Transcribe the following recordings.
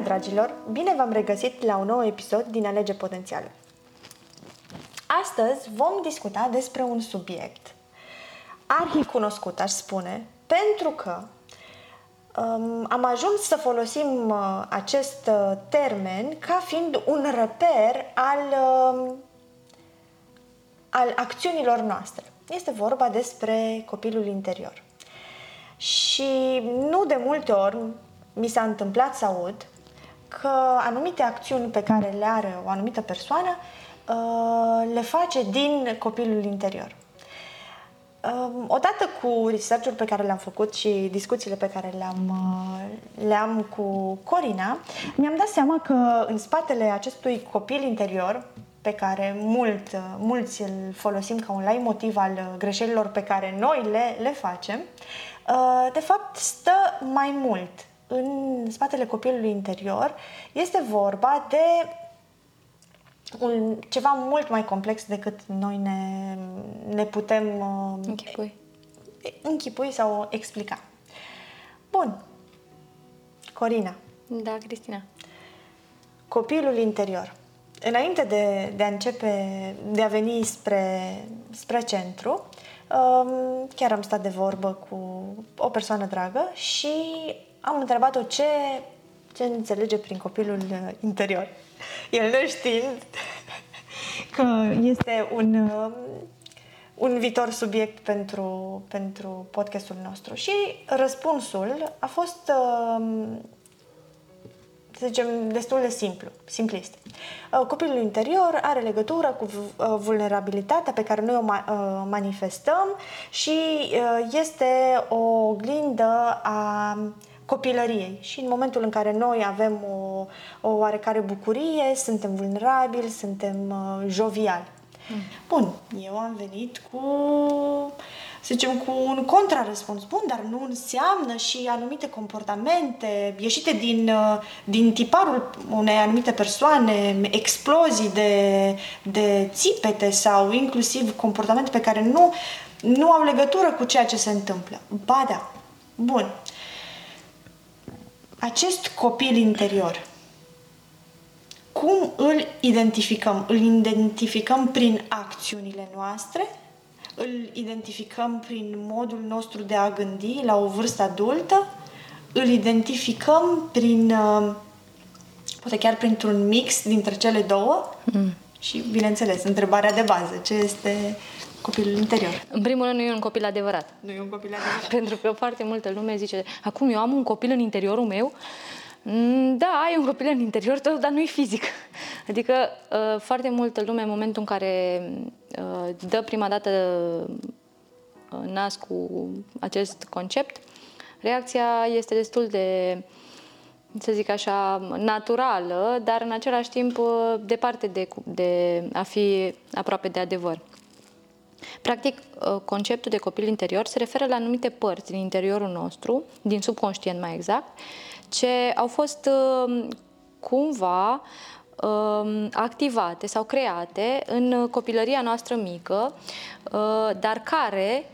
Bună, dragilor! Bine v-am regăsit la un nou episod din Alege Potențial. Astăzi vom discuta despre un subiect arhi cunoscut, aș spune, pentru că um, am ajuns să folosim uh, acest uh, termen ca fiind un reper al, uh, al acțiunilor noastre. Este vorba despre copilul interior. Și nu de multe ori mi s-a întâmplat să aud că anumite acțiuni pe care le are o anumită persoană uh, le face din copilul interior. Um, odată cu research-ul pe care le-am făcut și discuțiile pe care le-am, uh, le-am cu Corina, mi-am dat seama că în spatele acestui copil interior, pe care mult, uh, mulți îl folosim ca un motiv al greșelilor pe care noi le, le facem, de fapt stă mai mult în spatele copilului interior este vorba de un, ceva mult mai complex decât noi ne, ne putem uh, închipui. închipui sau explica. Bun. Corina. Da, Cristina. Copilul interior. Înainte de, de a începe, de a veni spre, spre centru, um, chiar am stat de vorbă cu o persoană dragă și am întrebat-o ce, ce înțelege prin copilul uh, interior. El nu știind că este un, uh, un viitor subiect pentru, pentru podcastul nostru. Și răspunsul a fost uh, să zicem, destul de simplu, simplist. Copilul interior are legătură cu vulnerabilitatea pe care noi o manifestăm și este o oglindă a copilăriei și în momentul în care noi avem o, o oarecare bucurie, suntem vulnerabili, suntem uh, joviali. Mm. Bun, eu am venit cu, să zicem, cu un contrarăspuns. Bun, dar nu înseamnă și anumite comportamente ieșite din, uh, din tiparul unei anumite persoane, explozii de, de țipete sau inclusiv comportamente pe care nu, nu au legătură cu ceea ce se întâmplă. Ba da, bun acest copil interior, cum îl identificăm? Îl identificăm prin acțiunile noastre? Îl identificăm prin modul nostru de a gândi la o vârstă adultă? Îl identificăm prin, uh, poate chiar printr-un mix dintre cele două? Mm. Și, bineînțeles, întrebarea de bază, ce este copilul interior. În primul rând, nu e un copil adevărat. Nu e un copil adevărat. Pentru că foarte multă lume zice, acum eu am un copil în interiorul meu, mm, da, ai un copil în interior tău, dar nu e fizic. Adică uh, foarte multă lume în momentul în care uh, dă prima dată uh, nas cu acest concept, reacția este destul de, să zic așa, naturală, dar în același timp departe de, de a fi aproape de adevăr. Practic, uh, conceptul de copil interior se referă la anumite părți din interiorul nostru, din subconștient mai exact, ce au fost uh, cumva um, activate sau create în copilăria noastră mică, uh, dar care,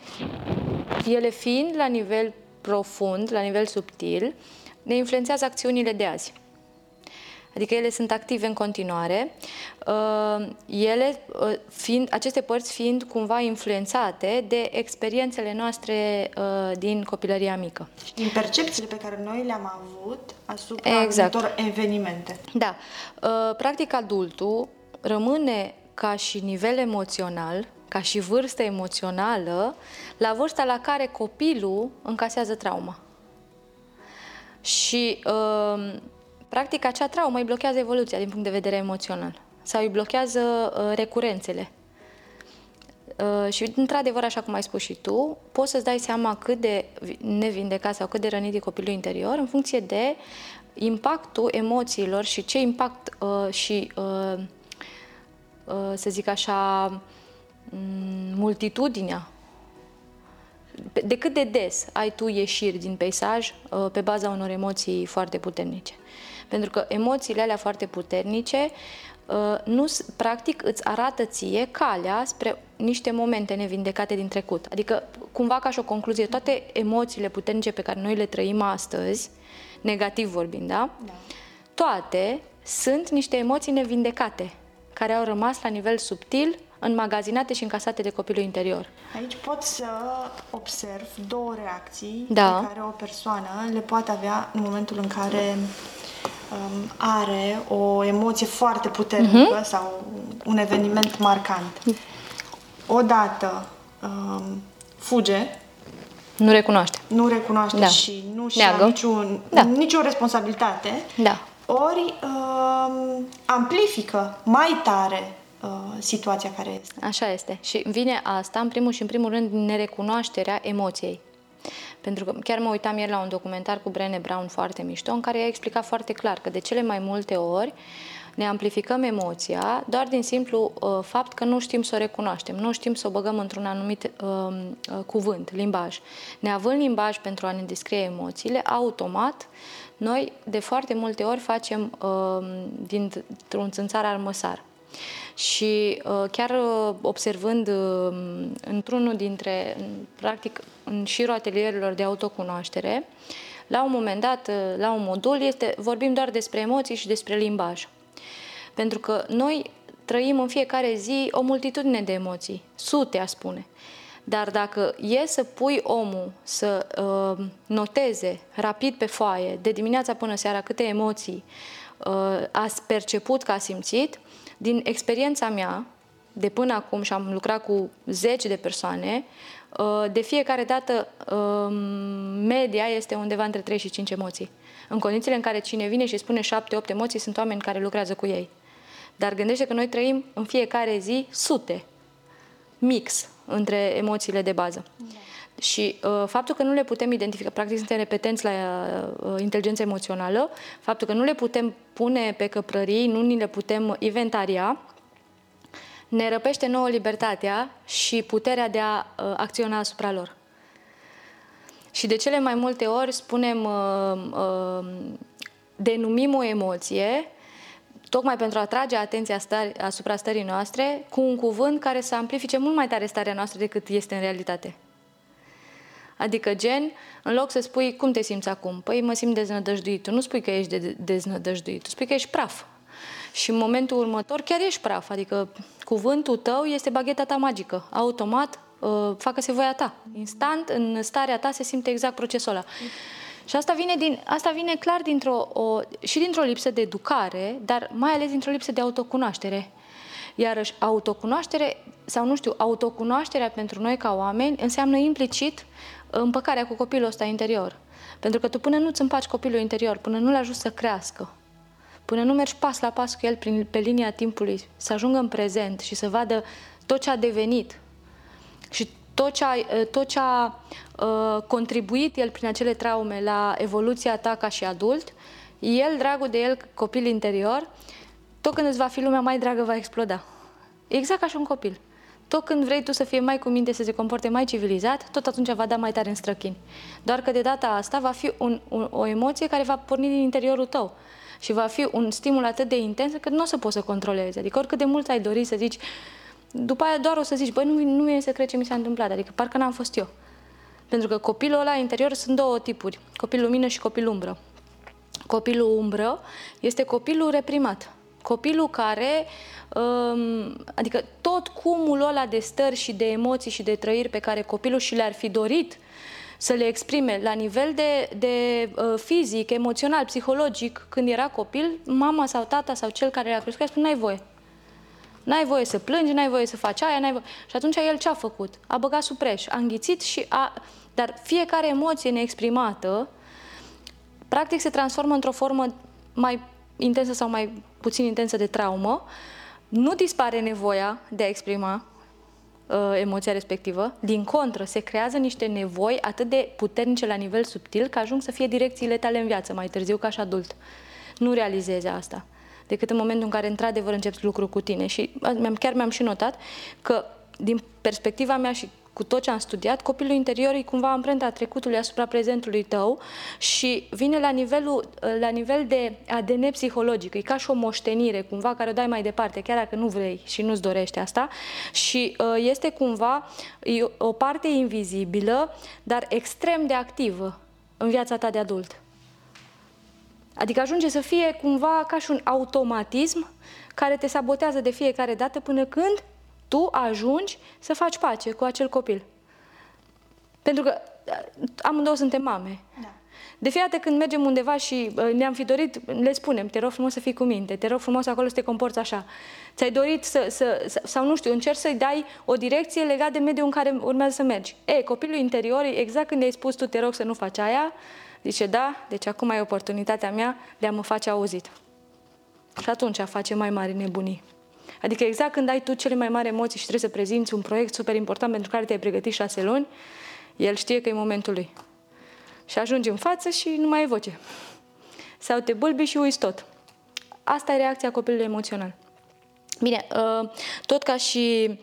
ele fiind la nivel profund, la nivel subtil, ne influențează acțiunile de azi adică ele sunt active în continuare, uh, ele uh, fiind, aceste părți fiind cumva influențate de experiențele noastre uh, din copilăria mică. Din percepțiile pe care noi le-am avut asupra exact. anumitor evenimente. Da. Practic, adultul rămâne ca și nivel emoțional, ca și vârstă emoțională, la vârsta la care copilul încasează trauma. Și uh, Practic, acea traumă îi blochează evoluția din punct de vedere emoțional sau îi blochează uh, recurențele. Uh, și, într-adevăr, așa cum ai spus și tu, poți să-ți dai seama cât de nevindecat sau cât de rănit e copilul interior în funcție de impactul emoțiilor și ce impact uh, și, uh, uh, să zic așa, mm, multitudinea de cât de des ai tu ieșiri din peisaj uh, pe baza unor emoții foarte puternice. Pentru că emoțiile alea foarte puternice uh, nu, practic îți arată ție calea spre niște momente nevindecate din trecut. Adică, cumva ca și o concluzie, toate emoțiile puternice pe care noi le trăim astăzi, negativ vorbind, da? da. toate sunt niște emoții nevindecate, care au rămas la nivel subtil, înmagazinate și încasate de copilul interior. Aici pot să observ două reacții Da. pe care o persoană le poate avea în momentul în care um, are o emoție foarte puternică sau un eveniment marcant. Odată um, fuge, Nu recunoaște. nu recunoaște Da. și nu și Neagă. ia niciun, Da. nicio responsabilitate, Da. ori um, amplifică mai tare uh, situația care este. Așa este. Și vine asta, în primul și în primul rând, din nerecunoașterea emoției. Pentru că chiar mă uitam ieri la un documentar cu Brené Brown foarte mișto, în care ea explica foarte clar că de cele mai multe ori ne amplificăm emoția doar din simplu uh, fapt că nu știm să o recunoaștem, nu știm să o băgăm într-un anumit uh, uh, cuvânt, limbaj. Neavând limbaj pentru a ne descrie emoțiile, automat, noi de foarte multe ori facem uh, dintr-un țânțar armăsar. Și uh, chiar uh, observând uh, într-unul dintre, în- practic, în șirul atelierilor de autocunoaștere, la un moment dat, uh, la un modul, este, vorbim doar despre emoții și despre limbaj. Pentru că noi trăim în fiecare zi o multitudine de emoții, sute, a spune. Dar dacă e să pui omul să uh, noteze rapid pe foaie, de dimineața până seara, câte emoții uh, a perceput, că a simțit, din experiența mea, de până acum și am lucrat cu zeci de persoane, uh, de fiecare dată uh, media este undeva între 3 și 5 emoții. În condițiile în care cine vine și spune 7-8 emoții, sunt oameni care lucrează cu ei. Dar gândește că noi trăim în fiecare zi sute, mix, între emoțiile de bază. Și uh, faptul că nu le putem identifica, practic suntem repetenți la uh, inteligența emoțională, faptul că nu le putem pune pe căprării, nu ni le putem inventaria, ne răpește nouă libertatea și puterea de a uh, acționa asupra lor. Și de cele mai multe ori spunem, uh, uh, denumim o emoție tocmai pentru a atrage atenția stări, asupra stării noastre cu un cuvânt care să amplifice mult mai tare starea noastră decât este în realitate. Adică gen, în loc să spui cum te simți acum, păi mă simt deznădăjduit. Tu nu spui că ești de- deznădăjduit, tu spui că ești praf. Și în momentul următor chiar ești praf, adică cuvântul tău este bagheta ta magică. Automat, uh, facă-se voia ta. Instant, în starea ta se simte exact procesul ăla. Și asta vine, din, asta vine clar dintr-o, o, și dintr-o lipsă de educare, dar mai ales dintr-o lipsă de autocunoaștere. Iarăși, autocunoaștere, sau nu știu, autocunoașterea pentru noi ca oameni înseamnă implicit împăcarea cu copilul ăsta interior. Pentru că tu până nu-ți împaci copilul interior, până nu-l ajuți să crească, până nu mergi pas la pas cu el prin, pe linia timpului, să ajungă în prezent și să vadă tot ce a devenit și tot ce a, tot ce a uh, contribuit el prin acele traume la evoluția ta ca și adult, el, dragul de el, copil interior, tot când îți va fi lumea mai dragă, va exploda. Exact ca și un copil. Tot când vrei tu să fie mai cu minte, să se comporte mai civilizat, tot atunci va da mai tare în străchini. Doar că de data asta va fi un, un, o emoție care va porni din interiorul tău și va fi un stimul atât de intens că nu o să poți să controlezi. Adică oricât de mult ai dori să zici, după aia doar o să zici, băi, nu, nu mi-e secret ce mi s-a întâmplat, adică parcă n-am fost eu. Pentru că copilul ăla interior sunt două tipuri, copil lumină și copil umbră. Copilul umbră este copilul reprimat. Copilul care, um, adică tot cumul ăla de stări și de emoții și de trăiri pe care copilul și le-ar fi dorit să le exprime la nivel de, de uh, fizic, emoțional, psihologic, când era copil, mama sau tata sau cel care l-a crescut, spune, n-ai voie. N-ai voie să plângi, n-ai voie să faci aia, n-ai voie... Și atunci el ce a făcut? A băgat sub preș, a înghițit și a... Dar fiecare emoție neexprimată, practic se transformă într-o formă mai intensă sau mai puțin intensă de traumă, nu dispare nevoia de a exprima uh, emoția respectivă, din contră, se creează niște nevoi atât de puternice la nivel subtil că ajung să fie direcțiile tale în viață mai târziu ca și adult. Nu realizezi asta decât în momentul în care într-adevăr începi lucru cu tine. Și mi-am, chiar mi-am și notat că din perspectiva mea și cu tot ce am studiat, copilul interior e cumva amprenta trecutului asupra prezentului tău și vine la, nivelul, la nivel de ADN psihologic. E ca și o moștenire, cumva, care o dai mai departe, chiar dacă nu vrei și nu-ți dorești asta. Și uh, este cumva e o parte invizibilă, dar extrem de activă în viața ta de adult. Adică ajunge să fie cumva ca și un automatism care te sabotează de fiecare dată până când tu ajungi să faci pace cu acel copil. Pentru că amândouă suntem mame. Da. De fiecare dată când mergem undeva și uh, ne-am fi dorit, le spunem, te rog frumos să fii cu minte, te rog frumos acolo să te comporți așa. Ți-ai dorit să, să, sau nu știu, încerci să-i dai o direcție legată de mediul în care urmează să mergi. E, copilul interior, exact când i-ai spus tu te rog să nu faci aia, zice da, deci acum ai oportunitatea mea de a mă face auzit. Și atunci face mai mari nebunii. Adică exact când ai tu cele mai mari emoții și trebuie să prezinți un proiect super important pentru care te-ai pregătit șase luni, el știe că e momentul lui. Și ajungi în față și nu mai e voce. Sau te bâlbi și uiți tot. Asta e reacția copilului emoțional. Bine, uh, tot ca și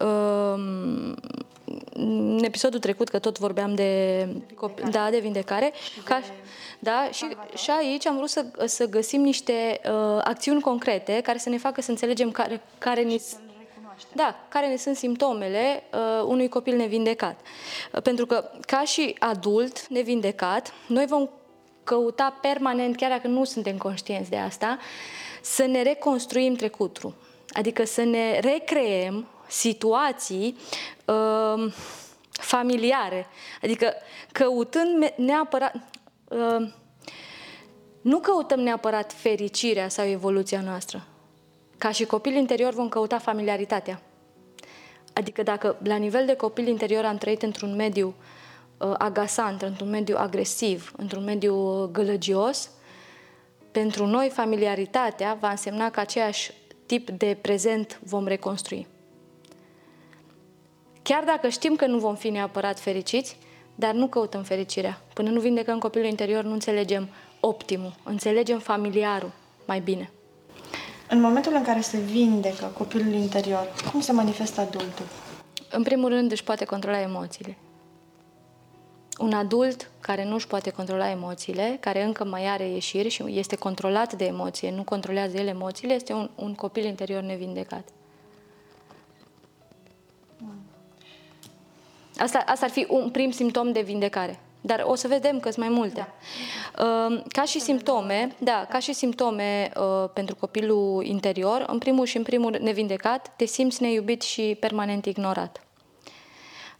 uh, în episodul trecut, că tot vorbeam de, copil, da, de vindecare, ca, da, și, și aici am vrut să, să găsim niște uh, acțiuni concrete care să ne facă să înțelegem care, care ni da, care ne sunt simptomele uh, unui copil nevindecat. Uh, pentru că, ca și adult nevindecat, noi vom căuta permanent, chiar dacă nu suntem conștienți de asta, să ne reconstruim trecutul. Adică să ne recreem situații uh, familiare. Adică căutând neapărat... Uh, nu căutăm neapărat fericirea sau evoluția noastră. Ca și copil interior vom căuta familiaritatea. Adică dacă la nivel de copil interior am trăit într-un mediu uh, agasant, într-un mediu agresiv, într-un mediu uh, gălăgios, pentru noi familiaritatea va însemna că aceeași tip de prezent vom reconstrui. Chiar dacă știm că nu vom fi neapărat fericiți, dar nu căutăm fericirea. Până nu vindecăm copilul interior, nu înțelegem optimul, înțelegem familiarul mai bine. În momentul în care se vindecă copilul interior, cum se manifestă adultul? În primul rând își poate controla emoțiile. Un adult care nu își poate controla emoțiile, care încă mai are ieșiri și este controlat de emoție, nu controlează el emoțiile, este un, un copil interior nevindecat. Asta, asta ar fi un prim simptom de vindecare. Dar o să vedem că sunt mai multe. Da. Uh, ca și simptome, da, ca și simptome uh, pentru copilul interior, în primul și în primul nevindecat, te simți neiubit și permanent ignorat.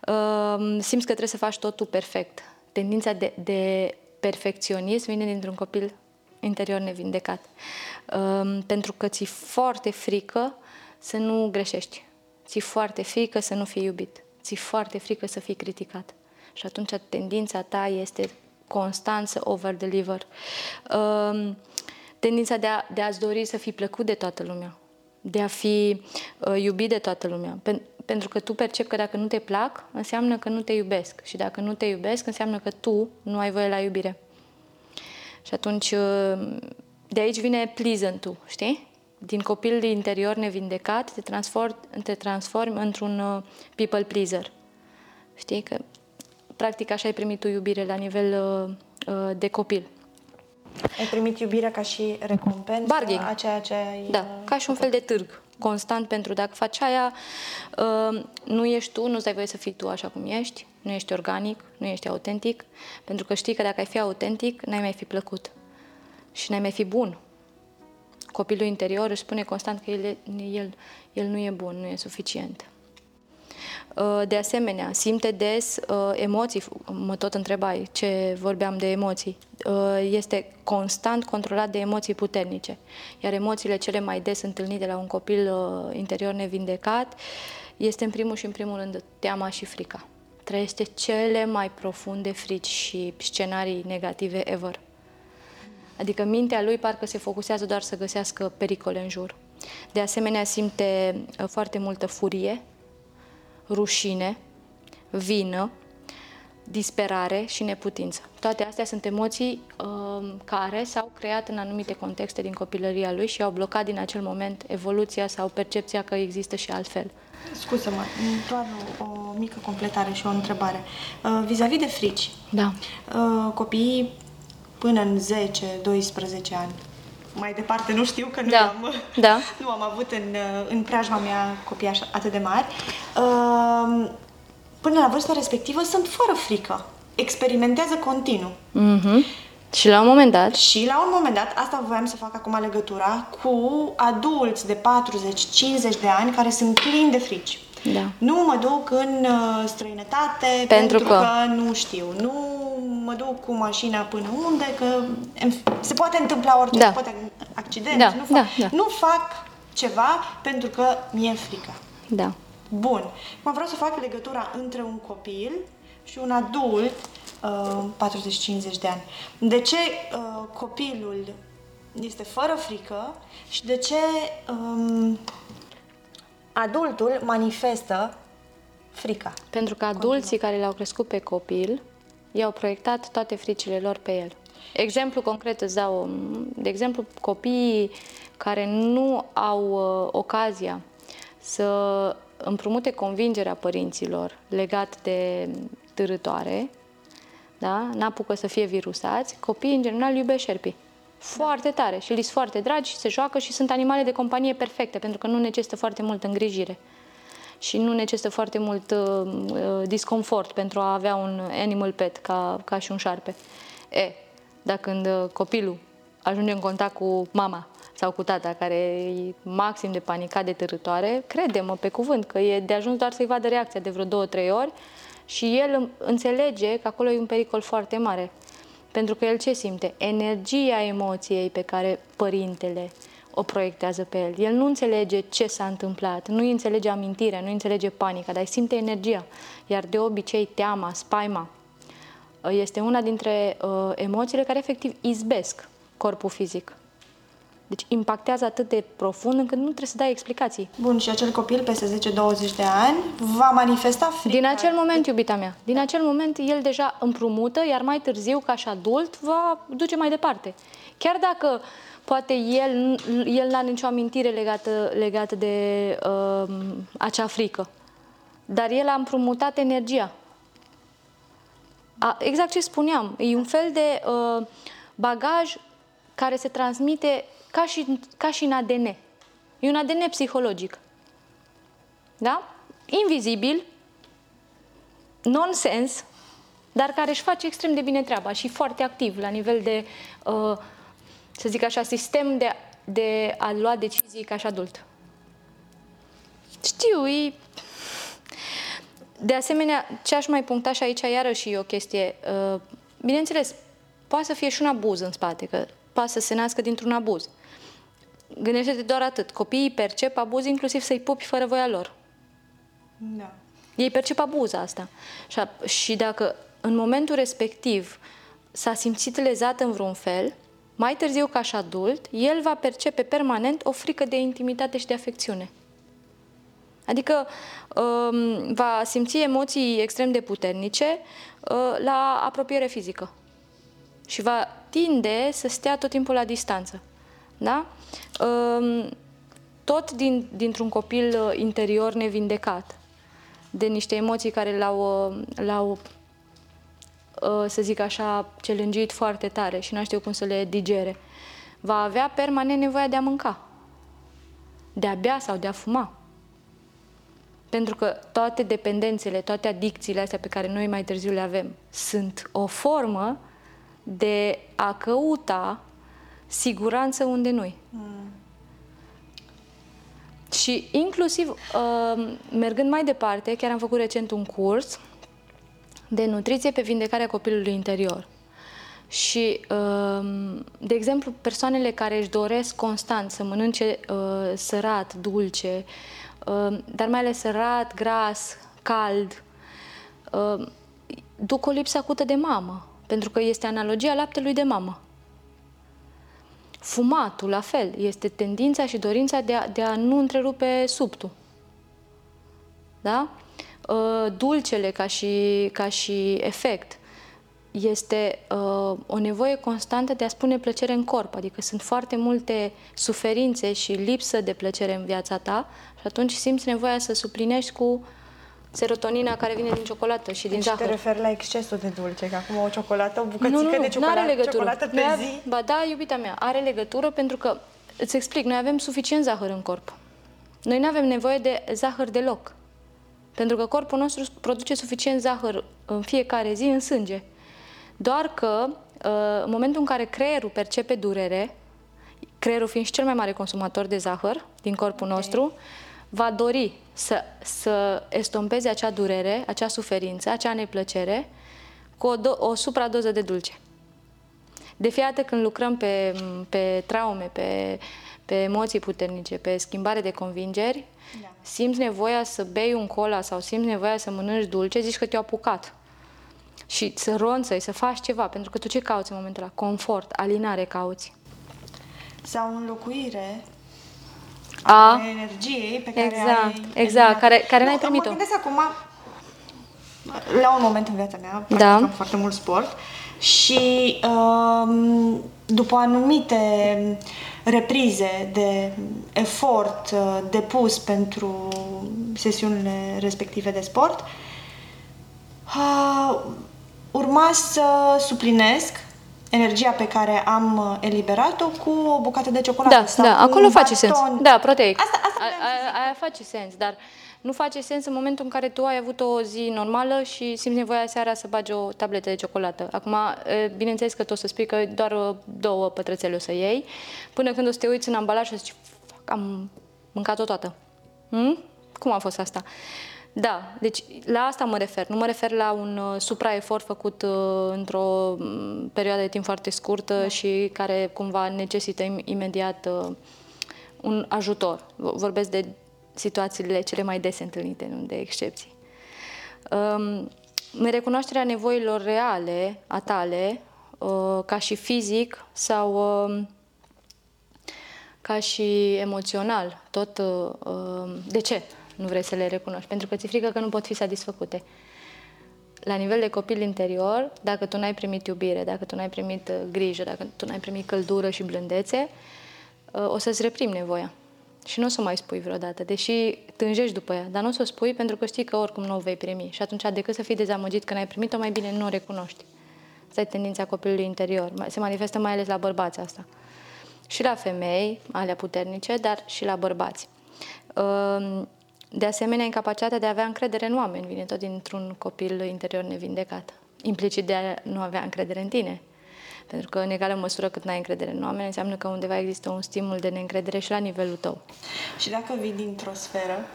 Uh, simți că trebuie să faci totul perfect. Tendința de, de perfecționism vine dintr-un copil interior nevindecat. Pentru că ți-e foarte frică să nu greșești. Ți-e foarte frică să nu fii iubit. Ți-e foarte frică să fii criticat și atunci tendința ta este constant să over-deliver. Um, tendința de, a, de a-ți dori să fii plăcut de toată lumea, de a fi uh, iubit de toată lumea. Pen, pentru că tu percepi că dacă nu te plac, înseamnă că nu te iubesc. Și dacă nu te iubesc, înseamnă că tu nu ai voie la iubire. Și atunci, uh, de aici vine pleasant știi? Din copil interior nevindecat, te transformi, te transformi într-un uh, people pleaser. Știi? Că practic așa ai primit tu iubire la nivel uh, uh, de copil. Ai primit iubirea ca și recompensă Barging. a ceea ce ai... Da, uh, ca și un fel de târg constant pentru dacă faci aia, uh, nu ești tu, nu-ți dai voie să fii tu așa cum ești, nu ești organic, nu ești autentic, pentru că știi că dacă ai fi autentic, n-ai mai fi plăcut și n-ai mai fi bun. Copilul interior își spune constant că el, el, el nu e bun, nu e suficient. Uh, de asemenea, simte des uh, emoții, mă tot întrebai ce vorbeam de emoții. Uh, este constant controlat de emoții puternice, iar emoțiile cele mai des întâlnite la un copil interior nevindecat este în primul și în primul rând teama și frica. Trăiește cele mai profunde frici și scenarii negative ever. Adică mintea lui parcă se focusează doar să găsească pericole în jur. De asemenea, simte foarte multă furie, rușine, vină, disperare și neputință. Toate astea sunt emoții uh, care s-au creat în anumite contexte din copilăria lui și au blocat din acel moment evoluția sau percepția că există și altfel. Scuze-mă, doar o, o mică completare și o întrebare. Uh, vis-a-vis de frici, da. uh, copiii până în 10-12 ani mai departe nu știu, că nu, da. am, da. nu am avut în, în preajma mea copii așa, atât de mari. Uh, până la vârsta respectivă sunt fără frică. Experimentează continuu. Mm-hmm. Și la un moment dat... Și la un moment dat, asta voiam să fac acum legătura cu adulți de 40-50 de ani care sunt plini de frici. Da. Nu mă duc în uh, străinătate Pentru pentru, că- că... nu știu. Nu mă duc cu mașina până unde, că în- se poate întâmpla orice, Da. se poate accident. Da, nu, fac, da, da. nu fac ceva pentru că mi-e frică. Da. Bun. Acum vreau să fac legătura între un copil și un adult uh, 40-50 de ani. De ce uh, copilul este fără frică și de ce um, adultul manifestă frica? Pentru că adulții care l-au crescut pe copil i-au proiectat toate fricile lor pe el. Exemplu concret îți dau, de exemplu, copiii care nu au uh, ocazia să împrumute convingerea părinților legat de târătoare, da? n-apucă să fie virusați, copiii în general iubesc șerpii. Foarte tare și li sunt foarte dragi și se joacă și sunt animale de companie perfecte pentru că nu necesită foarte multă îngrijire și nu necesită foarte mult uh, uh, disconfort pentru a avea un animal pet ca, ca și un șarpe. E, dacă când uh, copilul ajunge în contact cu mama sau cu tata, care e maxim de panicat de târătoare, crede-mă pe cuvânt că e de ajuns doar să-i vadă reacția de vreo două, trei ori și el înțelege că acolo e un pericol foarte mare. Pentru că el ce simte? Energia emoției pe care părintele o proiectează pe el. El nu înțelege ce s-a întâmplat, nu înțelege amintirea, nu înțelege panica, dar simte energia. Iar de obicei teama, spaima, este una dintre uh, emoțiile care efectiv izbesc corpul fizic. Deci impactează atât de profund încât nu trebuie să dai explicații. Bun, și acel copil peste 10-20 de ani va manifesta frica. Din acel moment, iubita mea, din acel moment el deja împrumută, iar mai târziu, ca și adult, va duce mai departe. Chiar dacă poate el, el n-are nicio amintire legată, legată de uh, acea frică, dar el a împrumutat energia. A, exact ce spuneam, e un fel de uh, bagaj care se transmite ca și, ca și în ADN. E un ADN psihologic. Da? Invizibil, nonsens, dar care își face extrem de bine treaba și foarte activ la nivel de, uh, să zic așa, sistem de, de a lua decizii ca și adult. Știu, e... De asemenea, ce aș mai puncta și aici, iarăși e o chestie, uh, bineînțeles, poate să fie și un abuz în spate, că poate să se nască dintr-un abuz. Gândește-te doar atât. Copiii percep abuz inclusiv să-i pupi fără voia lor. Da. Ei percep abuz asta. Și, a- și dacă în momentul respectiv s-a simțit lezat în vreun fel, mai târziu ca și adult, el va percepe permanent o frică de intimitate și de afecțiune. Adică um, va simți emoții extrem de puternice uh, la apropiere fizică și va tinde să stea tot timpul la distanță. Da? Um, tot din, dintr-un copil uh, interior nevindecat, de niște emoții care l-au, uh, l-au uh, să zic așa, celângit foarte tare și nu știu cum să le digere, va avea permanent nevoia de a mânca, de a bea sau de a fuma. Pentru că toate dependențele, toate adicțiile astea pe care noi mai târziu le avem, sunt o formă de a căuta siguranță unde nu Și inclusiv, uh, mergând mai departe, chiar am făcut recent un curs de nutriție pe vindecarea copilului interior. Și, uh, de exemplu, persoanele care își doresc constant să mănânce uh, sărat, dulce, uh, dar mai ales sărat, gras, cald, uh, duc o lipsă acută de mamă, pentru că este analogia laptelui de mamă. Fumatul, la fel, este tendința și dorința de a, de a nu întrerupe subtul. Da? Uh, Dulcele ca și, ca și efect este uh, o nevoie constantă de a spune plăcere în corp, adică sunt foarte multe suferințe și lipsă de plăcere în viața ta și atunci simți nevoia să suplinești cu serotonina care vine din ciocolată și din Deci zahăr. te referi la excesul de dulce, că acum o ciocolată, o bucățică Nu, nu, nu, de nu ciocolată, are legătură. ciocolată pe Noi ave- zi. Ba da, iubita mea, are legătură pentru că, îți explic, noi avem suficient zahăr în corp. Noi nu avem nevoie de zahăr deloc. Pentru că corpul nostru produce suficient zahăr în fiecare zi în sânge. Doar că în momentul în care creierul percepe durere, creierul fiind și cel mai mare consumator de zahăr din corpul okay. nostru, va dori să, să estompeze acea durere, acea suferință, acea neplăcere cu o, do- o supradoză de dulce. De fiată când lucrăm pe, pe traume, pe, pe emoții puternice, pe schimbare de convingeri, da. simți nevoia să bei un cola sau simți nevoia să mănânci dulce, zici că te-a apucat. Și să ronțăi, să faci ceva, pentru că tu ce cauți în momentul ăla? Confort, alinare cauți. Sau înlocuire a energiei pe care exact, ai exact, care, care n-ai primit-o. Mă gândesc acum la un moment în viața mea, da. practicam foarte mult sport și um, după anumite reprize de efort uh, depus pentru sesiunile respective de sport, uh, urma să suplinesc energia pe care am uh, eliberat-o cu o bucată de ciocolată da, sau da, cu acolo un face baton. sens. Da, proteic. Asta, asta a, a, aia face sens, dar nu face sens în momentul în care tu ai avut o zi normală și simți nevoia seara să bagi o tabletă de ciocolată. Acum, bineînțeles că tu o să spui că doar uh, două pătrățele o să iei, până când o să te uiți în ambalaj și să zici, am mâncat-o toată. Hmm? Cum a fost asta? Da, deci la asta mă refer. Nu mă refer la un uh, supraefort făcut uh, într-o mm, perioadă de timp foarte scurtă da. și care cumva necesită im- imediat uh, un ajutor. Vorbesc de situațiile cele mai des întâlnite, nu de excepții. Um, recunoașterea nevoilor reale a tale, uh, ca și fizic sau uh, ca și emoțional, tot. Uh, de ce? Nu vrei să le recunoști, pentru că ți-e frică că nu pot fi satisfăcute. La nivel de copil interior, dacă tu n-ai primit iubire, dacă tu n-ai primit uh, grijă, dacă tu n-ai primit căldură și blândețe, uh, o să-ți reprimi nevoia. Și nu o să mai spui vreodată, deși tânjești după ea, dar nu o să o spui pentru că știi că oricum nu o vei primi. Și atunci, decât să fii dezamăgit că n-ai primit-o, mai bine nu o recunoști. Asta e tendința copilului interior. Se manifestă mai ales la bărbați asta. Și la femei, alea puternice, dar și la bărbați. Uh, de asemenea, incapacitatea de a avea încredere în oameni vine tot dintr-un copil interior nevindecat. Implicit de a nu avea încredere în tine. Pentru că, în egală măsură cât n-ai încredere în oameni, înseamnă că undeva există un stimul de neîncredere și la nivelul tău. Și dacă vii dintr-o sferă,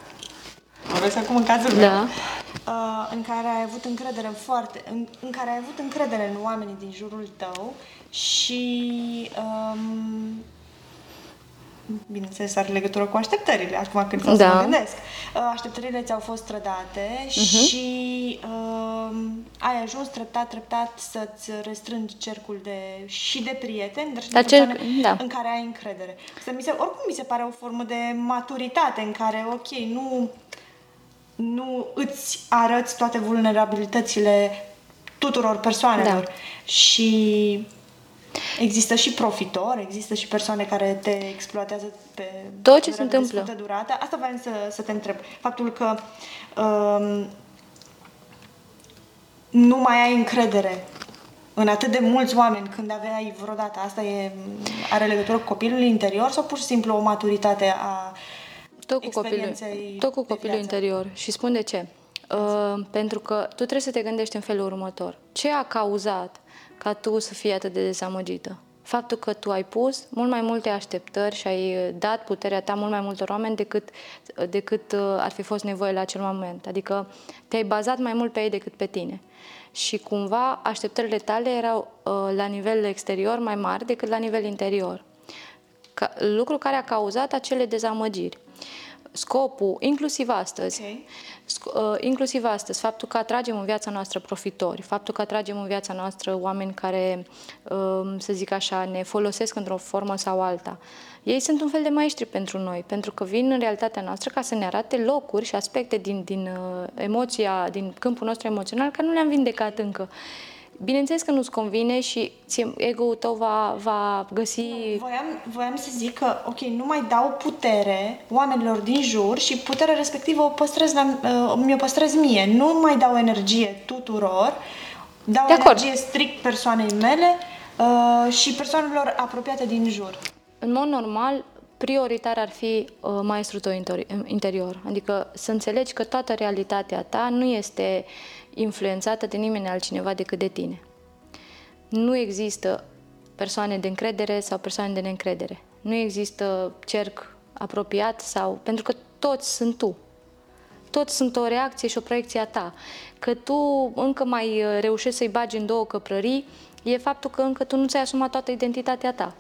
vorbesc acum în cazul da. meu, uh, în care ai avut încredere în foarte, în, în care ai avut încredere în oamenii din jurul tău și um, bineînțeles, are legătură cu așteptările, acum când da. să mă gândesc. Uh, așteptările ți-au fost trădate uh-huh. și uh, ai ajuns treptat, treptat să-ți restrângi cercul de, și de prieteni, dar și de cerc, da. în care ai încredere. Să mi se, oricum mi se pare o formă de maturitate în care, ok, nu, nu îți arăți toate vulnerabilitățile tuturor persoanelor da. și Există și profitori, există și persoane care te exploatează pe tot ce se întâmplă. De durată. Asta vreau să, să te întreb. Faptul că um, nu mai ai încredere în atât de mulți oameni când aveai vreodată, asta e, are legătură cu copilul interior sau pur și simplu o maturitate a tot cu copilul, tot cu copilul interior. Și spun de ce. Uh, pentru că tu trebuie să te gândești în felul următor. Ce a cauzat ca tu să fii atât de dezamăgită. Faptul că tu ai pus mult mai multe așteptări și ai dat puterea ta mult mai multor oameni decât, decât uh, ar fi fost nevoie la acel moment. Adică te-ai bazat mai mult pe ei decât pe tine. Și cumva așteptările tale erau uh, la nivel exterior mai mari decât la nivel interior. Ca, lucru care a cauzat acele dezamăgiri scopul, inclusiv astăzi, okay. Uh, inclusiv astăzi, faptul că atragem în viața noastră profitori, faptul că atragem în viața noastră oameni care, um, să zic așa, ne folosesc într-o formă sau alta. Ei sunt un fel de maestri pentru noi, pentru că vin în realitatea noastră ca să ne arate locuri și aspecte din, din uh, emoția, din câmpul nostru emoțional, care nu le-am vindecat încă. Bineînțeles că nu-ți convine și ego-ul tău va, va găsi... Voiam, voiam să zic că, ok, nu mai dau putere oamenilor din jur și puterea respectivă o păstrez la, uh, mi-o păstrez mie. Nu mai dau energie tuturor, dau de energie acord. strict persoanei mele uh, și persoanelor apropiate din jur. În mod normal, prioritar ar fi uh, maestrul tău interior. Adică să înțelegi că toată realitatea ta nu este uh, influențată de nimeni altcineva decât de tine. nu există persoane de încredere sau persoane de neîncredere. Nu există cerc apropiat sau... pentru că toți sunt tu. Toți sunt o reacție și o proiecție a ta. Că tu încă mai uh, reușești să-i bagi în două căprării, e faptul că încă tu nu ți-ai asumat toată identitatea ta.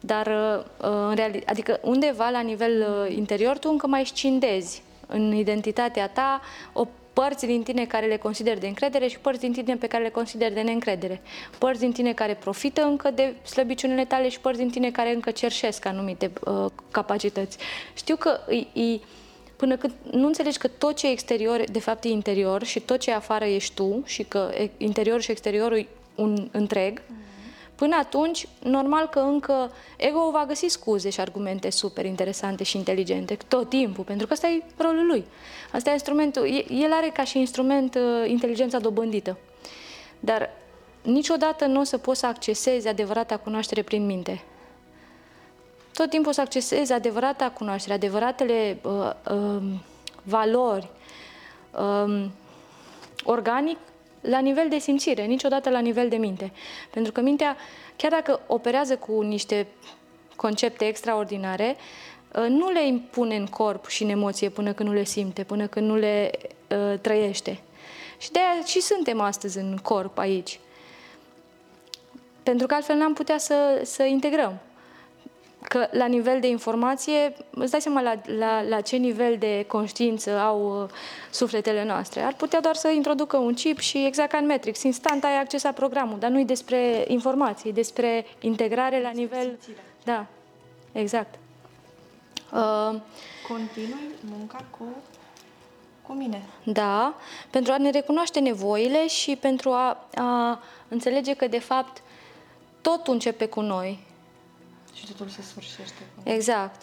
Dar, uh, în reali- adică undeva la nivel uh, interior, tu încă mai scindezi în identitatea ta o părți din tine care le consideri de încredere și părți din tine pe care le consideri de neîncredere. Părți din tine care profită încă de slăbiciunile tale și părți din tine care încă cerșesc anumite uh, capacități. Știu că e, e, până când nu înțelegi că tot ce e exterior, de fapt, e interior și tot ce e afară ești tu și că interior și exteriorul e un întreg, mm Până atunci, normal că încă ego va găsi scuze și argumente super interesante și inteligente tot timpul, pentru că ăsta e rolul lui. Asta e instrumentul, el are ca și instrument uh, inteligența dobândită. Dar niciodată nu o să poți să accesezi adevărata cunoaștere prin minte. Tot timpul o să accesezi adevărata cunoaștere, adevăratele uh, uh, valori uh, organic la nivel de simțire, niciodată la nivel de minte. Pentru că mintea, chiar dacă operează cu niște concepte extraordinare, uh, nu le impune în corp și în emoție până când nu le simte, până când nu le uh, trăiește. Și de aia și suntem astăzi în corp aici. Pentru că altfel n-am putea să, să integrăm că la nivel de informație, îți dai seama la, la, la ce nivel de conștiință au uh, sufletele noastre. Ar putea doar să introducă un chip și exact ca în Matrix, instant ai accesat programul, dar nu e despre informații, e despre integrare la nivel... Da, exact. Uh, Continui munca cu, cu mine. Da, pentru a ne recunoaște nevoile și pentru a, a înțelege că, de fapt, totul începe cu noi și totul se sfârșește. Exact.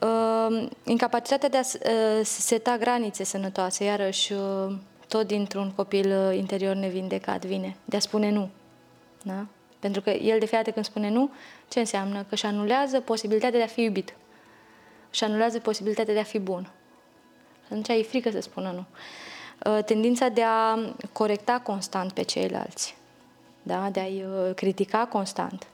Uh, incapacitatea de a uh, seta granițe sănătoase, iarăși, uh, tot dintr-un copil uh, interior nevindecat vine, de a spune nu. Da? Pentru că el de fiecare când spune nu, ce înseamnă? Că își anulează posibilitatea de a fi iubit. Și anulează posibilitatea de a fi bun. Atunci e frică să spună nu. Uh, tendința de a corecta constant pe ceilalți, da? de a-i uh, critica constant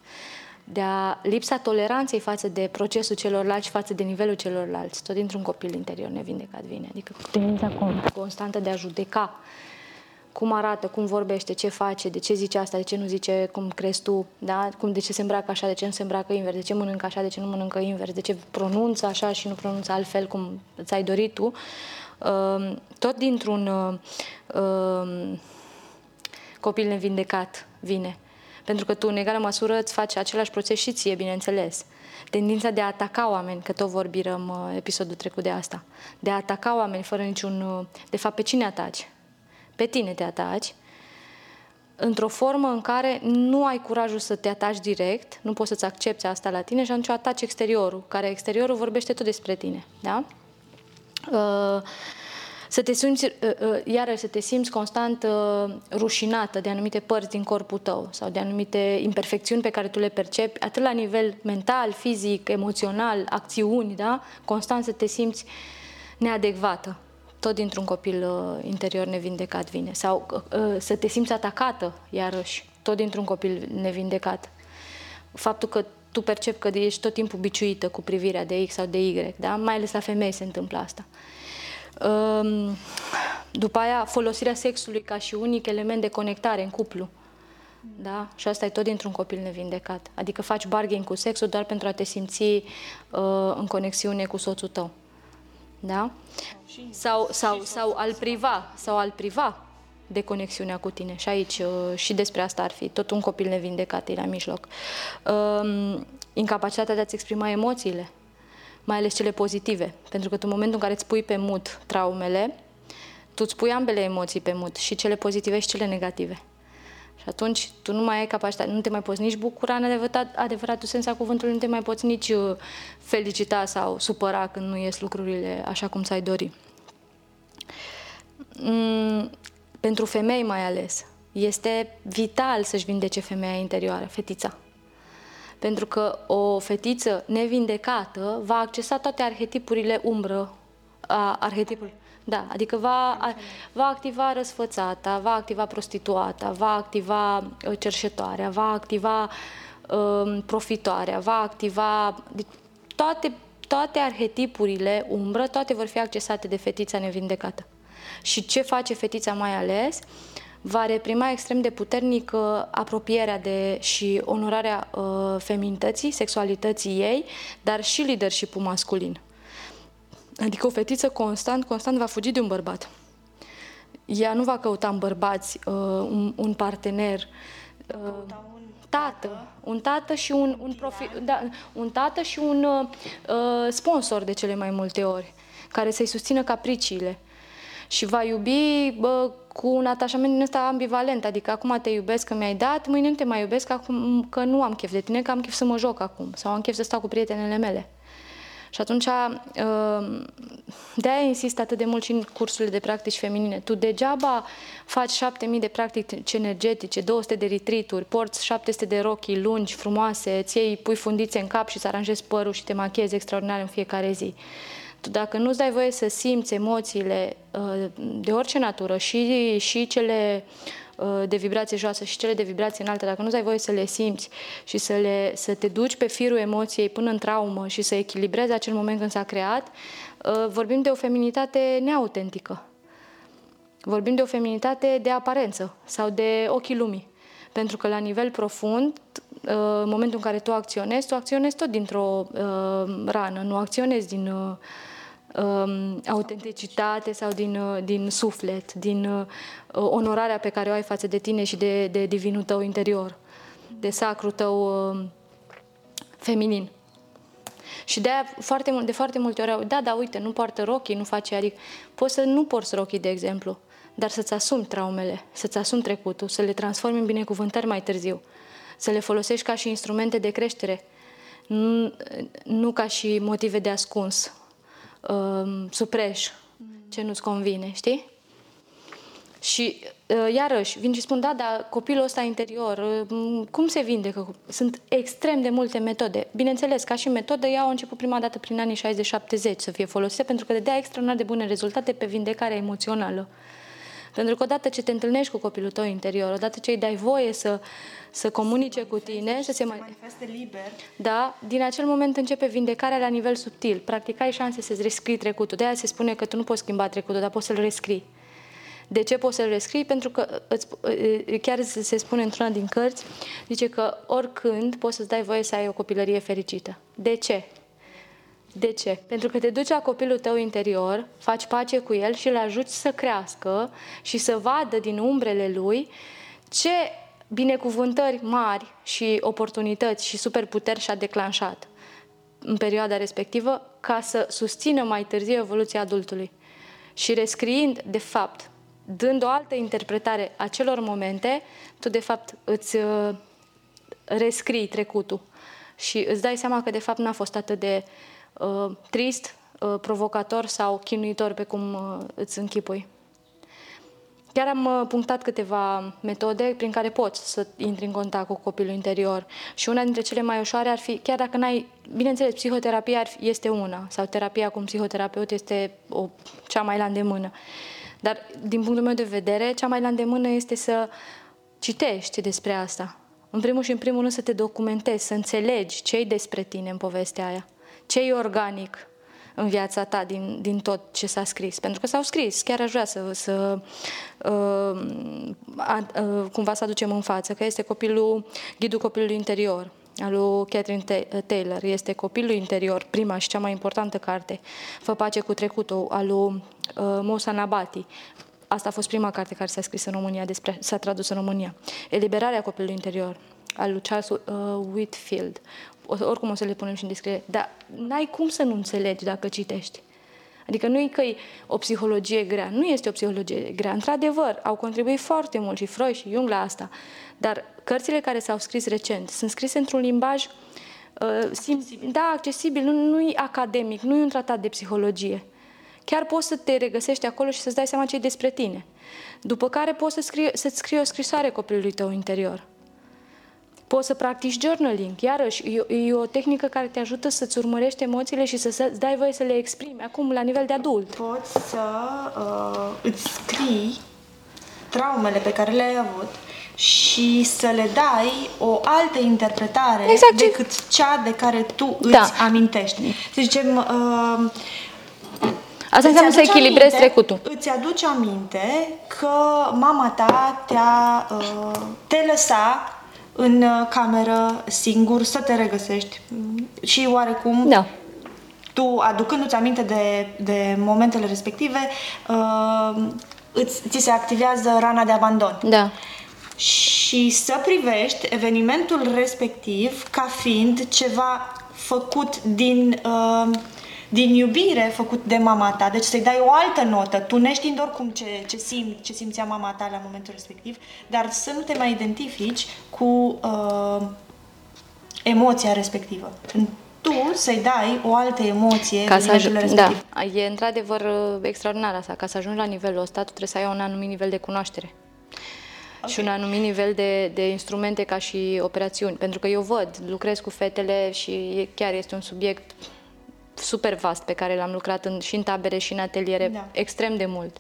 de a lipsa toleranței față de procesul celorlalți și față de nivelul celorlalți, tot dintr-un copil interior nevindecat vine. Adică tendința constantă de a judeca cum arată, cum vorbește, ce face, de ce zice asta, de ce nu zice cum crezi tu, da? cum, de ce se îmbracă așa, de ce nu se îmbracă invers, de ce mănâncă așa, de ce nu mănâncă invers, de ce pronunță așa și nu pronunță altfel cum ți-ai dorit tu. Uh, tot dintr-un uh, uh, copil nevindecat vine. Pentru că tu, în egală măsură, îți faci același proces și ție, bineînțeles. Tendința de a ataca oameni, că tot vorbim uh, episodul trecut de asta, de a ataca oameni fără niciun... Uh, de fapt, pe cine ataci? Pe tine te ataci, într-o formă în care nu ai curajul să te ataci direct, nu poți să-ți accepti asta la tine și atunci ataci exteriorul, care exteriorul vorbește tot despre tine. Da? Uh, să te simți, uh, uh, iarăși, să te simți constant uh, rușinată de anumite părți din corpul tău sau de anumite imperfecțiuni pe care tu le percepi, atât la nivel mental, fizic, emoțional, acțiuni, da? Constant să te simți neadecvată. Tot dintr-un copil interior nevindecat vine. Sau să te simți atacată, iarăși, tot dintr-un copil nevindecat. Faptul că tu percepi că ești tot timpul biciuită cu privirea de X sau de Y, da? Mai ales la femei se întâmplă asta. Ehm, după aia, folosirea sexului ca și unic element de conectare în cuplu. Da? Și asta e tot dintr-un copil nevindecat. Adică faci bargain cu sexul doar pentru a te simți uh, în conexiune cu soțul tău. Da? Sau, sau, sau al priva, sau al priva de conexiunea cu tine. Și aici uh, și despre asta ar fi. Tot un copil nevindecat e la mijloc. Uh, incapacitatea de a-ți exprima emoțiile mai ales cele pozitive. Pentru că tu în momentul în care îți pui pe mut traumele, tu îți pui ambele emoții pe mut, și cele pozitive și cele negative. Și atunci tu nu mai ai capacitate, nu te mai poți nici bucura în adevărat, adevăratul sens a cuvântului, nu te mai poți nici uh, felicita sau supăra când nu ies lucrurile așa cum ți-ai dori. Mm, pentru femei mai ales, este vital să-și vindece femeia interioară, fetița. Pentru că o fetiță nevindecată va accesa toate arhetipurile umbră, a arhetipul, Da, adică va, va activa răsfățata, va activa prostituata, va activa uh, cerșetoarea, va activa uh, profitoarea, va activa deci, toate, toate arhetipurile umbră, toate vor fi accesate de fetița nevindecată. Și ce face fetița mai ales? Va reprima extrem de puternic uh, apropierea de și onorarea uh, feminității, sexualității ei, dar și leadership masculin. Adică o fetiță constant, constant va fugi de un bărbat. Ea nu va căuta în bărbați uh, un, un partener, uh, tată, un tată și un, un, profi, da, un tată și un uh, sponsor de cele mai multe ori, care să-i susțină capriciile. Și va iubi bă, cu un atașament din ăsta ambivalent, adică acum te iubesc că mi-ai dat, mâine nu te mai iubesc acum că nu am chef de tine, că am chef să mă joc acum sau am chef să stau cu prietenele mele. Și atunci, uh, de-aia insist atât de mult și în cursurile de practici feminine. Tu degeaba faci 7000 de practici energetice, 200 de retreat porți 700 de rochii lungi, frumoase, îți iei, pui fundițe în cap și să aranjezi părul și te machiezi extraordinar în fiecare zi. Tu dacă nu-ți dai voie să simți emoțiile uh, de orice natură și, și cele Uh, de vibrație joasă și cele de vibrație înaltă, dacă nu ai voie să le simți și să, le, să te duci pe firul emoției până în traumă și să echilibrezi acel moment când s-a creat, uh, vorbim de o feminitate neautentică. Vorbim de o feminitate de aparență sau de ochii lumii. Pentru că la nivel profund, uh, în momentul în care tu acționezi, tu acționezi tot dintr-o rană, nu acționezi din um, autenticitate sau din, uh, din suflet, din uh, onorarea pe care o ai față de tine și de, de divinul tău interior, de sacru tău uh, feminin. Și de, aia, foarte, de foarte multe ori au, da, da, uite, nu poartă rochii, nu face adică Poți să nu porți rochii, de exemplu, dar să-ți asumi traumele, să-ți asumi trecutul, să le transformi în binecuvântări mai târziu, să le folosești ca și instrumente de creștere, nu, nu ca și motive de ascuns, uh, supreș ce nu-ți convine, știi? Și uh, iarăși vin și spun, da, dar copilul ăsta interior, uh, cum se vindecă? Sunt extrem de multe metode. Bineînțeles, ca și metodă, ea au început prima dată prin anii 60-70 să fie folosite, pentru că dea extraordinar de bune rezultate pe vindecarea emoțională. Pentru că odată ce te întâlnești cu copilul tău interior, odată ce îi dai voie să, să comunice cu tine, să se manifeste liber. Da, din acel moment începe vindecarea la nivel subtil. Practic ai șanse să-ți rescrii trecutul. De aia se spune că tu nu poți schimba trecutul, dar poți să-l rescrii. De ce poți să-l rescrii? Pentru că îți, chiar se spune într-una din cărți, zice că oricând poți să-ți dai voie să ai o copilărie fericită. De ce? De ce? Pentru că te duci la copilul tău interior, faci pace cu el și îl ajuți să crească și să vadă din umbrele lui ce binecuvântări mari și oportunități și superputeri și-a declanșat în perioada respectivă ca să susțină mai târziu evoluția adultului. Și rescriind, de fapt, dând o altă interpretare a celor momente, tu, de fapt, îți uh, rescrii trecutul și îți dai seama că, de fapt, n-a fost atât de uh, trist, uh, provocator sau chinuitor pe cum uh, îți închipui. Chiar am uh, punctat câteva metode prin care poți să intri în contact cu copilul interior și una dintre cele mai ușoare ar fi, chiar dacă n-ai, bineînțeles, psihoterapia este una sau terapia cu un psihoterapeut este o, cea mai la îndemână. Dar, din punctul meu de vedere, cea mai la îndemână este să citești despre asta. În primul și în primul rând să te documentezi, să înțelegi ce e despre tine în povestea aia ce e organic în viața ta din, din tot ce s-a scris. Pentru că s-au scris, chiar aș vrea să, să uh, a, uh, cumva să aducem în față, că este copilul, ghidul copilului interior, al lui Catherine Taylor. Este copilul interior, prima și cea mai importantă carte. Fă pace cu trecutul, al lui uh, Mosa Nabati. Asta a fost prima carte care s-a scris în România, despre, s-a tradus în România. Eliberarea copilului interior, al lui Charles uh, Whitfield, oricum o să le punem și în descriere, dar n-ai cum să nu înțelegi dacă citești. Adică nu e că e o psihologie grea, nu este o psihologie grea. Într-adevăr, au contribuit foarte mult și Freud și Jung la asta, dar cărțile care s-au scris recent sunt scrise într-un limbaj uh, accesibil. Da, accesibil, nu, nu e academic, nu e un tratat de psihologie. Chiar poți să te regăsești acolo și să-ți dai seama ce e despre tine. După care poți să scrii, să-ți scrii o scrisoare copilului tău interior Poți să practici journaling, iarăși, e, e o tehnică care te ajută să-ți urmărești emoțiile și să-ți dai voie să le exprimi, acum, la nivel de adult. Poți să uh, îți scrii traumele pe care le-ai avut și să le dai o altă interpretare Exact. decât cea de care tu Da. îți amintești. Să zicem, uh, Asta înseamnă îți să aduce echilibrezi aminte- trecutul. Îți aduce aminte că mama ta te-a, uh, te lăsa în uh, cameră singur să te regăsești Mm, și oarecum Da. tu, aducându-ți aminte de, de momentele respective, uh, îți, ți se activează rana de abandon. Da. Și să privești evenimentul respectiv ca fiind ceva făcut din, uh, din iubire, făcut de mama ta. Deci să-i dai o altă notă, tu neștiind oricum ce, ce, simt, ce simțea mama ta la momentul respectiv, dar să nu te mai identifici cu uh, emoția respectivă. Tu să-i dai o altă emoție Ca să evenimentului ajungi, da, respectiv. e într-adevăr uh, extraordinar asta. Ca să ajungi la nivelul ăsta, tu trebuie să ai un anumit nivel de cunoaștere. Și un anumit nivel de, de instrumente ca și operațiuni. Pentru că eu văd, lucrez cu fetele și e, chiar este un subiect super vast pe care l-am lucrat în, și în tabere și în ateliere Da. extrem de mult.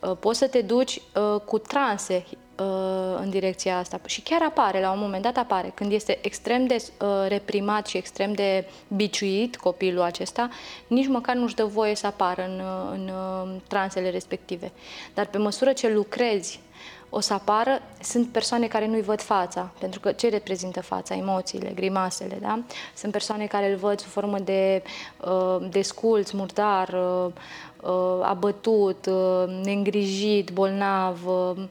Uh, Poți să te duci uh, cu transe uh, în direcția asta și chiar apare, la un moment dat apare, când este extrem de uh, reprimat și extrem de biciuit copilul acesta, nici măcar nu-și dă voie să apară în, uh, în uh, transele respective. Dar pe măsură ce lucrezi o să apară, sunt persoane care nu-i văd fața, pentru că ce reprezintă fața? Emoțiile, grimasele, da? Sunt persoane care îl văd sub formă de uh, desculț, murdar, uh, uh, abătut, uh, neîngrijit, bolnav, uh, uh,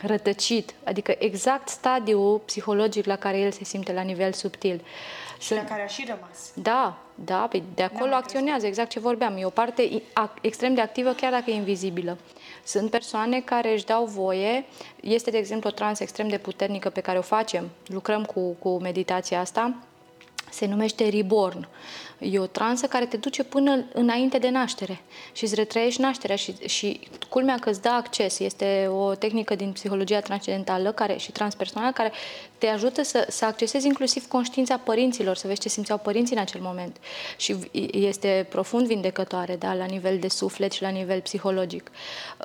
rătăcit, adică exact stadiul psihologic la care el se simte la nivel subtil. Și la care a și rămas. Da, da, pe de acolo mai acționează, exact ce vorbeam. E o parte i- a- extrem de activă, chiar dacă e invizibilă. Sunt persoane care își dau voie, este, de exemplu, o trans extrem de puternică pe care o facem, lucrăm cu, cu meditația asta, se numește Reborn. E o transă care te duce până înainte de naștere și îți retrăiești nașterea și, și culmea că îți dă acces. Este o tehnică din psihologia transcendentală care, și transpersonală care te ajută să, să accesezi inclusiv conștiința părinților, să vezi ce simțeau părinții în acel moment. Și este profund vindecătoare da, la nivel de suflet și la nivel psihologic.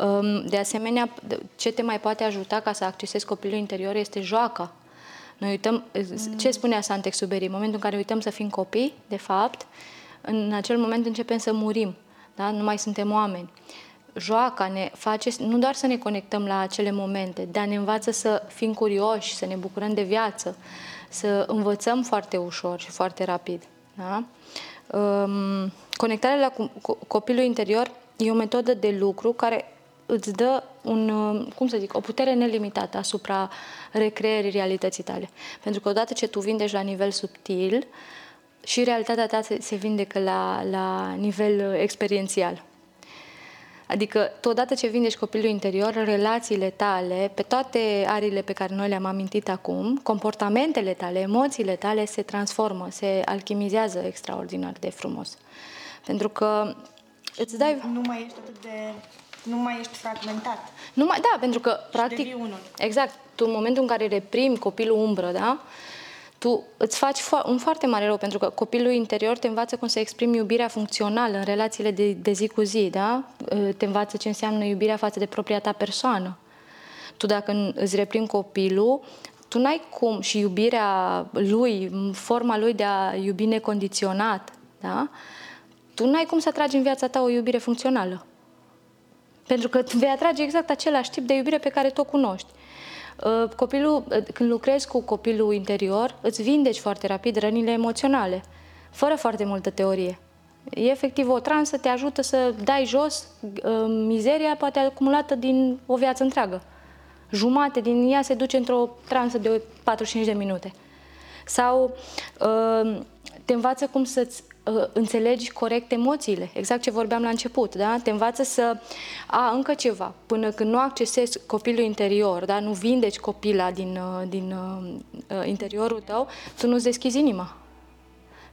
Um, De asemenea, ce te mai poate ajuta ca să accesezi copilul interior este joaca. Noi uităm, ce spunea Saint-Exupéry, în momentul în care uităm să fim copii, de fapt, în acel moment începem să murim, da? nu mai suntem oameni. Joaca ne face nu doar să ne conectăm la acele momente, dar ne învață să fim curioși, să ne bucurăm de viață, să învățăm foarte ușor și foarte rapid. Da? Um, conectarea la cu- cu- copilul interior e o metodă de lucru care îți dă un, uh, cum să zic, o putere nelimitată asupra recreierii realității tale. Pentru că odată ce tu vindești la nivel subtil, și realitatea ta se, se vindecă la, la nivel uh, experiențial. Adică, tu odată ce vindești copilul interior, relațiile tale, pe toate arile pe care noi le-am amintit acum, comportamentele tale, emoțiile tale se transformă, se alchimizează extraordinar de frumos. Pentru că îți dai... Nu mai ești atât de... Nu mai ești fragmentat. Nu mai, da, pentru că, practic, devii unul. exact, tu în momentul în care reprimi copilul umbră, da, tu îți faci fo- un foarte mare rău, pentru că copilul interior te învață cum să exprimi iubirea funcțională în relațiile de, de zi cu zi, da? Te învață ce înseamnă iubirea față de propria ta persoană. Tu dacă n- îți reprimi copilul, tu n-ai cum și iubirea lui, forma lui de a iubi necondiționat, da? Tu n-ai cum să atragi în viața ta o iubire funcțională. Pentru că vei atrage exact același tip de iubire pe care tu o cunoști. Uh, Copilul, uh, când lucrezi cu copilul interior, îți vindeci foarte rapid rănile emoționale, fără foarte multă teorie. E efectiv o transă, te ajută să dai jos uh, mizeria poate acumulată din o viață întreagă. Jumate din ea se duce într-o transă de 45 de minute. Sau uh, te învață cum să-ți uh, înțelegi corect emoțiile, exact ce vorbeam la început, da? Te învață să, a, încă ceva, până când nu accesezi copilul interior, da? Nu vindeci copila din, uh, din uh, uh, interiorul tău, tu nu-ți deschizi inima.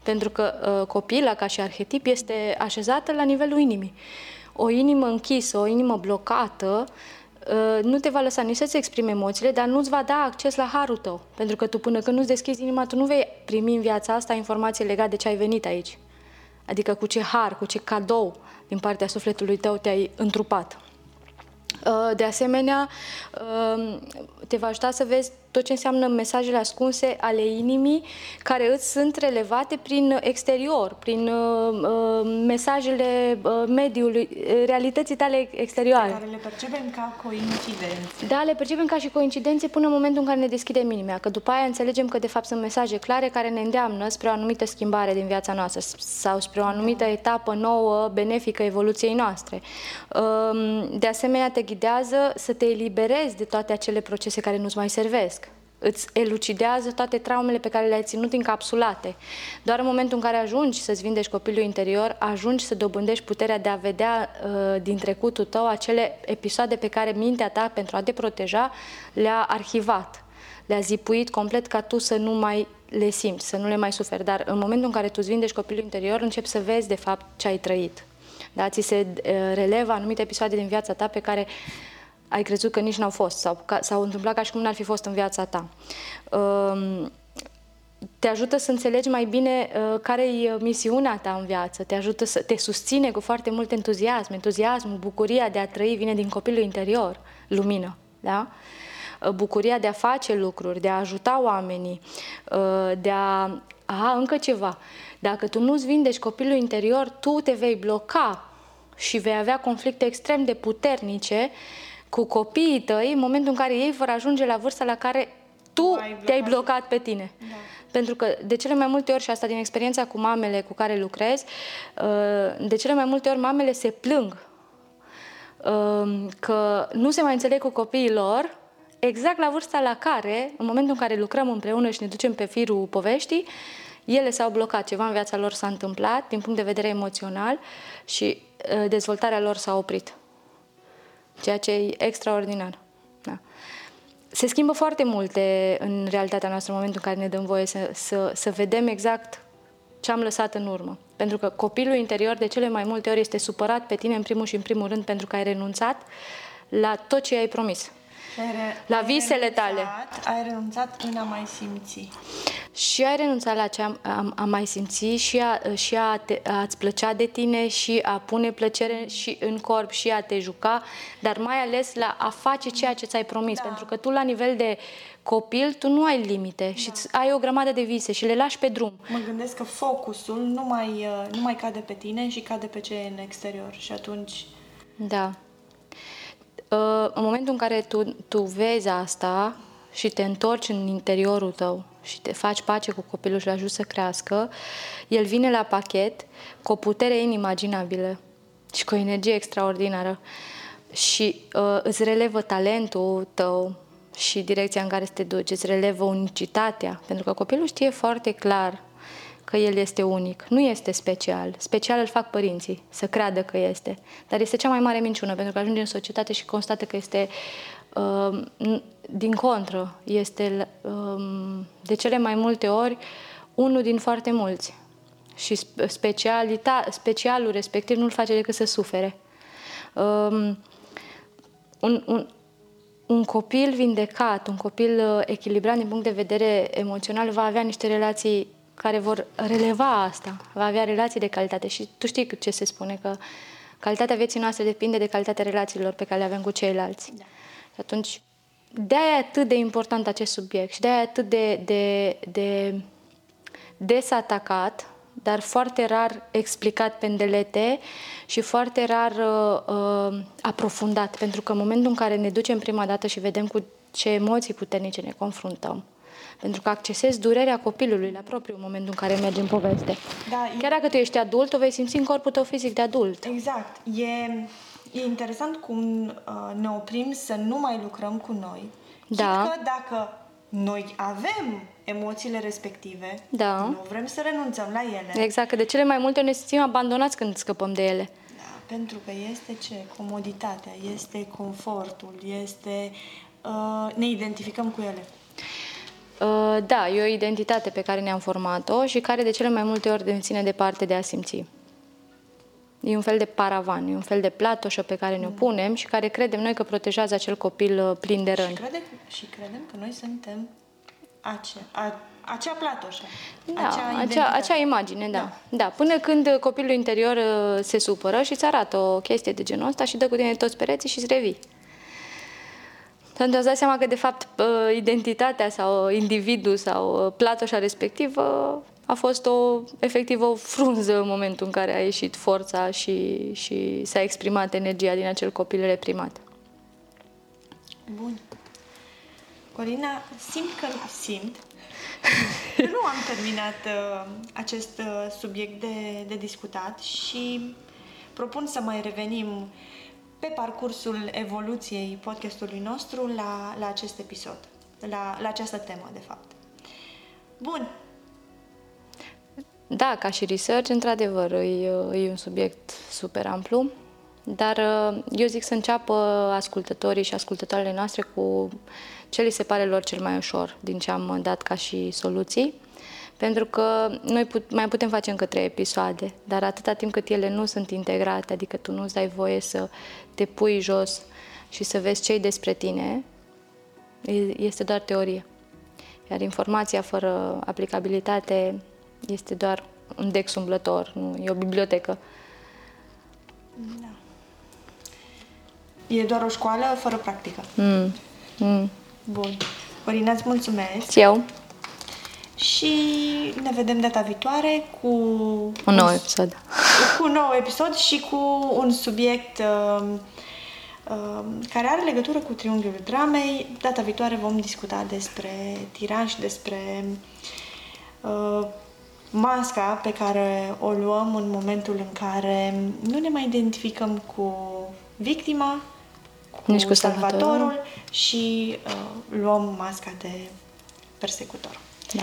Pentru că uh, copila, ca și arhetip, este așezată la nivelul inimii. O inimă închisă, o inimă blocată, uh, nu te va lăsa nici să-ți exprime emoțiile, dar nu-ți va da acces la harul tău. Pentru că tu până când nu-ți deschizi inima, tu nu vei primi în viața asta informații legate de ce ai venit aici. Adică cu ce har, cu ce cadou din partea sufletului tău te-ai întrupat. Uh, de asemenea, uh, te va ajuta să vezi tot ce înseamnă mesajele ascunse ale inimii, care îți sunt relevate prin exterior, prin uh, mesajele mediului, realității tale exterioare. Care le percepem ca coincidențe. Da, le percepem ca și coincidențe până în momentul în care ne deschidem inima, că după aia înțelegem că de fapt sunt mesaje clare care ne îndeamnă spre o anumită schimbare din viața noastră sau spre o anumită etapă nouă, benefică evoluției noastre. De asemenea, te ghidează să te eliberezi de toate acele procese care nu-ți mai servesc. Îți elucidează toate traumele pe care le-ai ținut încapsulate. Doar în momentul în care ajungi să-ți vindești copilul interior, ajungi să dobândești puterea de a vedea uh, din trecutul tău acele episoade pe care mintea ta, pentru a te proteja, le-a arhivat, le-a zipuit complet ca tu să nu mai le simți, să nu le mai suferi. Dar în momentul în care tu îți vindești copilul interior, începi să vezi de fapt ce ai trăit. Da? Ți se uh, relevă anumite episoade din viața ta pe care ai crezut că nici n-au fost sau ca, s-au întâmplat ca și cum n-ar fi fost în viața ta. Um, te ajută să înțelegi mai bine uh, care e misiunea ta în viață, te ajută să te susține cu foarte mult entuziasm. Entuziasmul, bucuria de a trăi vine din copilul interior, lumină, da? Uh, bucuria de a face lucruri, de a ajuta oamenii, uh, de a... Aha, încă ceva. Dacă tu nu-ți vindești copilul interior, tu te vei bloca și vei avea conflicte extrem de puternice cu copiii tăi în momentul în care ei vor ajunge la vârsta la care tu te-ai blocat pe tine. Da. Pentru că de cele mai multe ori, și asta din experiența cu mamele cu care lucrez, uh, de cele mai multe ori mamele se plâng uh, că nu se mai înțeleg cu copiii lor exact la vârsta la care, în momentul în care lucrăm împreună și ne ducem pe firul poveștii, ele s-au blocat, ceva în viața lor s-a întâmplat din punct de vedere emoțional și uh, dezvoltarea lor s-a oprit. Ceea ce e extraordinar. Da. Se schimbă foarte multe în realitatea noastră în momentul în care ne dăm voie să, să, să vedem exact ce am lăsat în urmă. Pentru că copilul interior de cele mai multe ori este supărat pe tine în primul și în primul rând pentru că ai renunțat la tot ce ai promis la visele renunțat, tale. Ai renunțat în a mai simți. Și ai renunțat la ce a, a, a mai simți și a, și a, te, a-ți plăcea de tine și a pune plăcere și în corp și a te juca, dar mai ales la a face ceea ce ți-ai promis. Da. Pentru că tu la nivel de copil, tu nu ai limite da. și ai o grămadă de vise și le lași pe drum. Mă gândesc că focusul nu mai, uh, nu mai cade pe tine și cade pe ce e în exterior și atunci... Da. Uh, în momentul în care tu, tu vezi asta și te întorci în interiorul tău și te faci pace cu copilul și îl ajuți să crească, el vine la pachet cu o putere inimaginabilă și cu o energie extraordinară. Și uh, îți relevă talentul tău și direcția în care te duci, îți relevă unicitatea, pentru că copilul știe foarte clar că el este unic. Nu este special. Special îl fac părinții, să creadă că este. Dar este cea mai mare minciună, pentru că ajunge în societate și constată că este uh, din contră. Este uh, de cele mai multe ori unul din foarte mulți. Și specialita, specialul respectiv nu-l face decât să sufere. Uh, un, un, un copil vindecat, un copil uh, echilibrat din punct de vedere emoțional va avea niște relații care vor releva asta, va avea relații de calitate. Și tu știi ce se spune, că calitatea vieții noastre depinde de calitatea relațiilor pe care le avem cu ceilalți. Da. Și atunci, de-aia e atât de important acest subiect și de-aia e atât de, de, de des atacat, dar foarte rar explicat pe îndelete și foarte rar uh, uh, aprofundat. Pentru că în momentul în care ne ducem prima dată și vedem cu ce emoții puternice ne confruntăm, pentru că accesezi durerea copilului la propriu în momentul în care mergi în poveste. Da, Chiar dacă tu ești adult, o vei simți în corpul tău fizic de adult. Exact. E, e interesant cum uh, ne oprim să nu mai lucrăm cu noi. Da. că dacă noi avem emoțiile respective, da. nu vrem să renunțăm la ele. Exact, că de cele mai multe ne simțim abandonați când scăpăm de ele. Da, pentru că este ce? Comoditatea, este confortul, este... Uh, ne identificăm cu ele. Uh, da, e o identitate pe care ne-am format-o și care de cele mai multe ori ne ține departe de a simți. E un fel de paravan, e un fel de platoșă pe care ne-o punem și care credem noi că protejează acel copil uh, plin de răni. Și, crede, și credem că noi suntem ace, a, acea platoșă. Da, acea, acea, acea imagine, da. da. Da, până când copilul interior uh, se supără și îți arată o chestie de genul ăsta și dă cu tine toți pereții și îți revii. Pentru îți dați seama că, de fapt, uh, identitatea sau individul sau platoșa respectivă a fost o, efectiv o frunză în momentul în care a ieșit forța și, și s-a exprimat energia din acel copil reprimat. Bun. Corina, simt că simt că nu am terminat uh, acest uh, subiect de, de discutat și propun să mai revenim pe parcursul evoluției podcastului nostru la, la acest episod, la, la această temă, de fapt. Bun, da, ca și research, într-adevăr, e, e un subiect super amplu, dar eu zic să înceapă ascultătorii și ascultătoarele noastre cu ce li se pare lor cel mai ușor din ce am dat ca și soluții, pentru că noi put, mai putem face încă trei episoade, dar atâta timp cât ele nu sunt integrate, adică tu nu-ți dai voie să te pui jos și să vezi ce despre tine, este doar teorie. Iar informația fără aplicabilitate este doar un dex umblător, nu e o bibliotecă. Da. E doar o școală fără practică. Mm. Mm. Bun. Corina, îți mulțumesc. Și eu. Și ne vedem data viitoare cu... Un nou episod. Cu un nou episod și cu un subiect uh, uh, care are legătură cu triunghiul dramei. Data viitoare vom discuta despre tiran și despre uh, masca pe care o luăm în momentul în care nu ne mai identificăm cu victima, cu, Nici cu salvatorul și uh, luăm masca de persecutor. Da.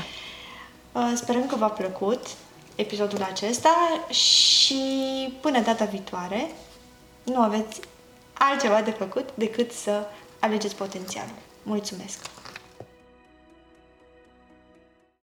Uh, sperăm că v-a plăcut episodul acesta și până data viitoare nu aveți altceva de făcut decât să alegeți potențialul. Mulțumesc!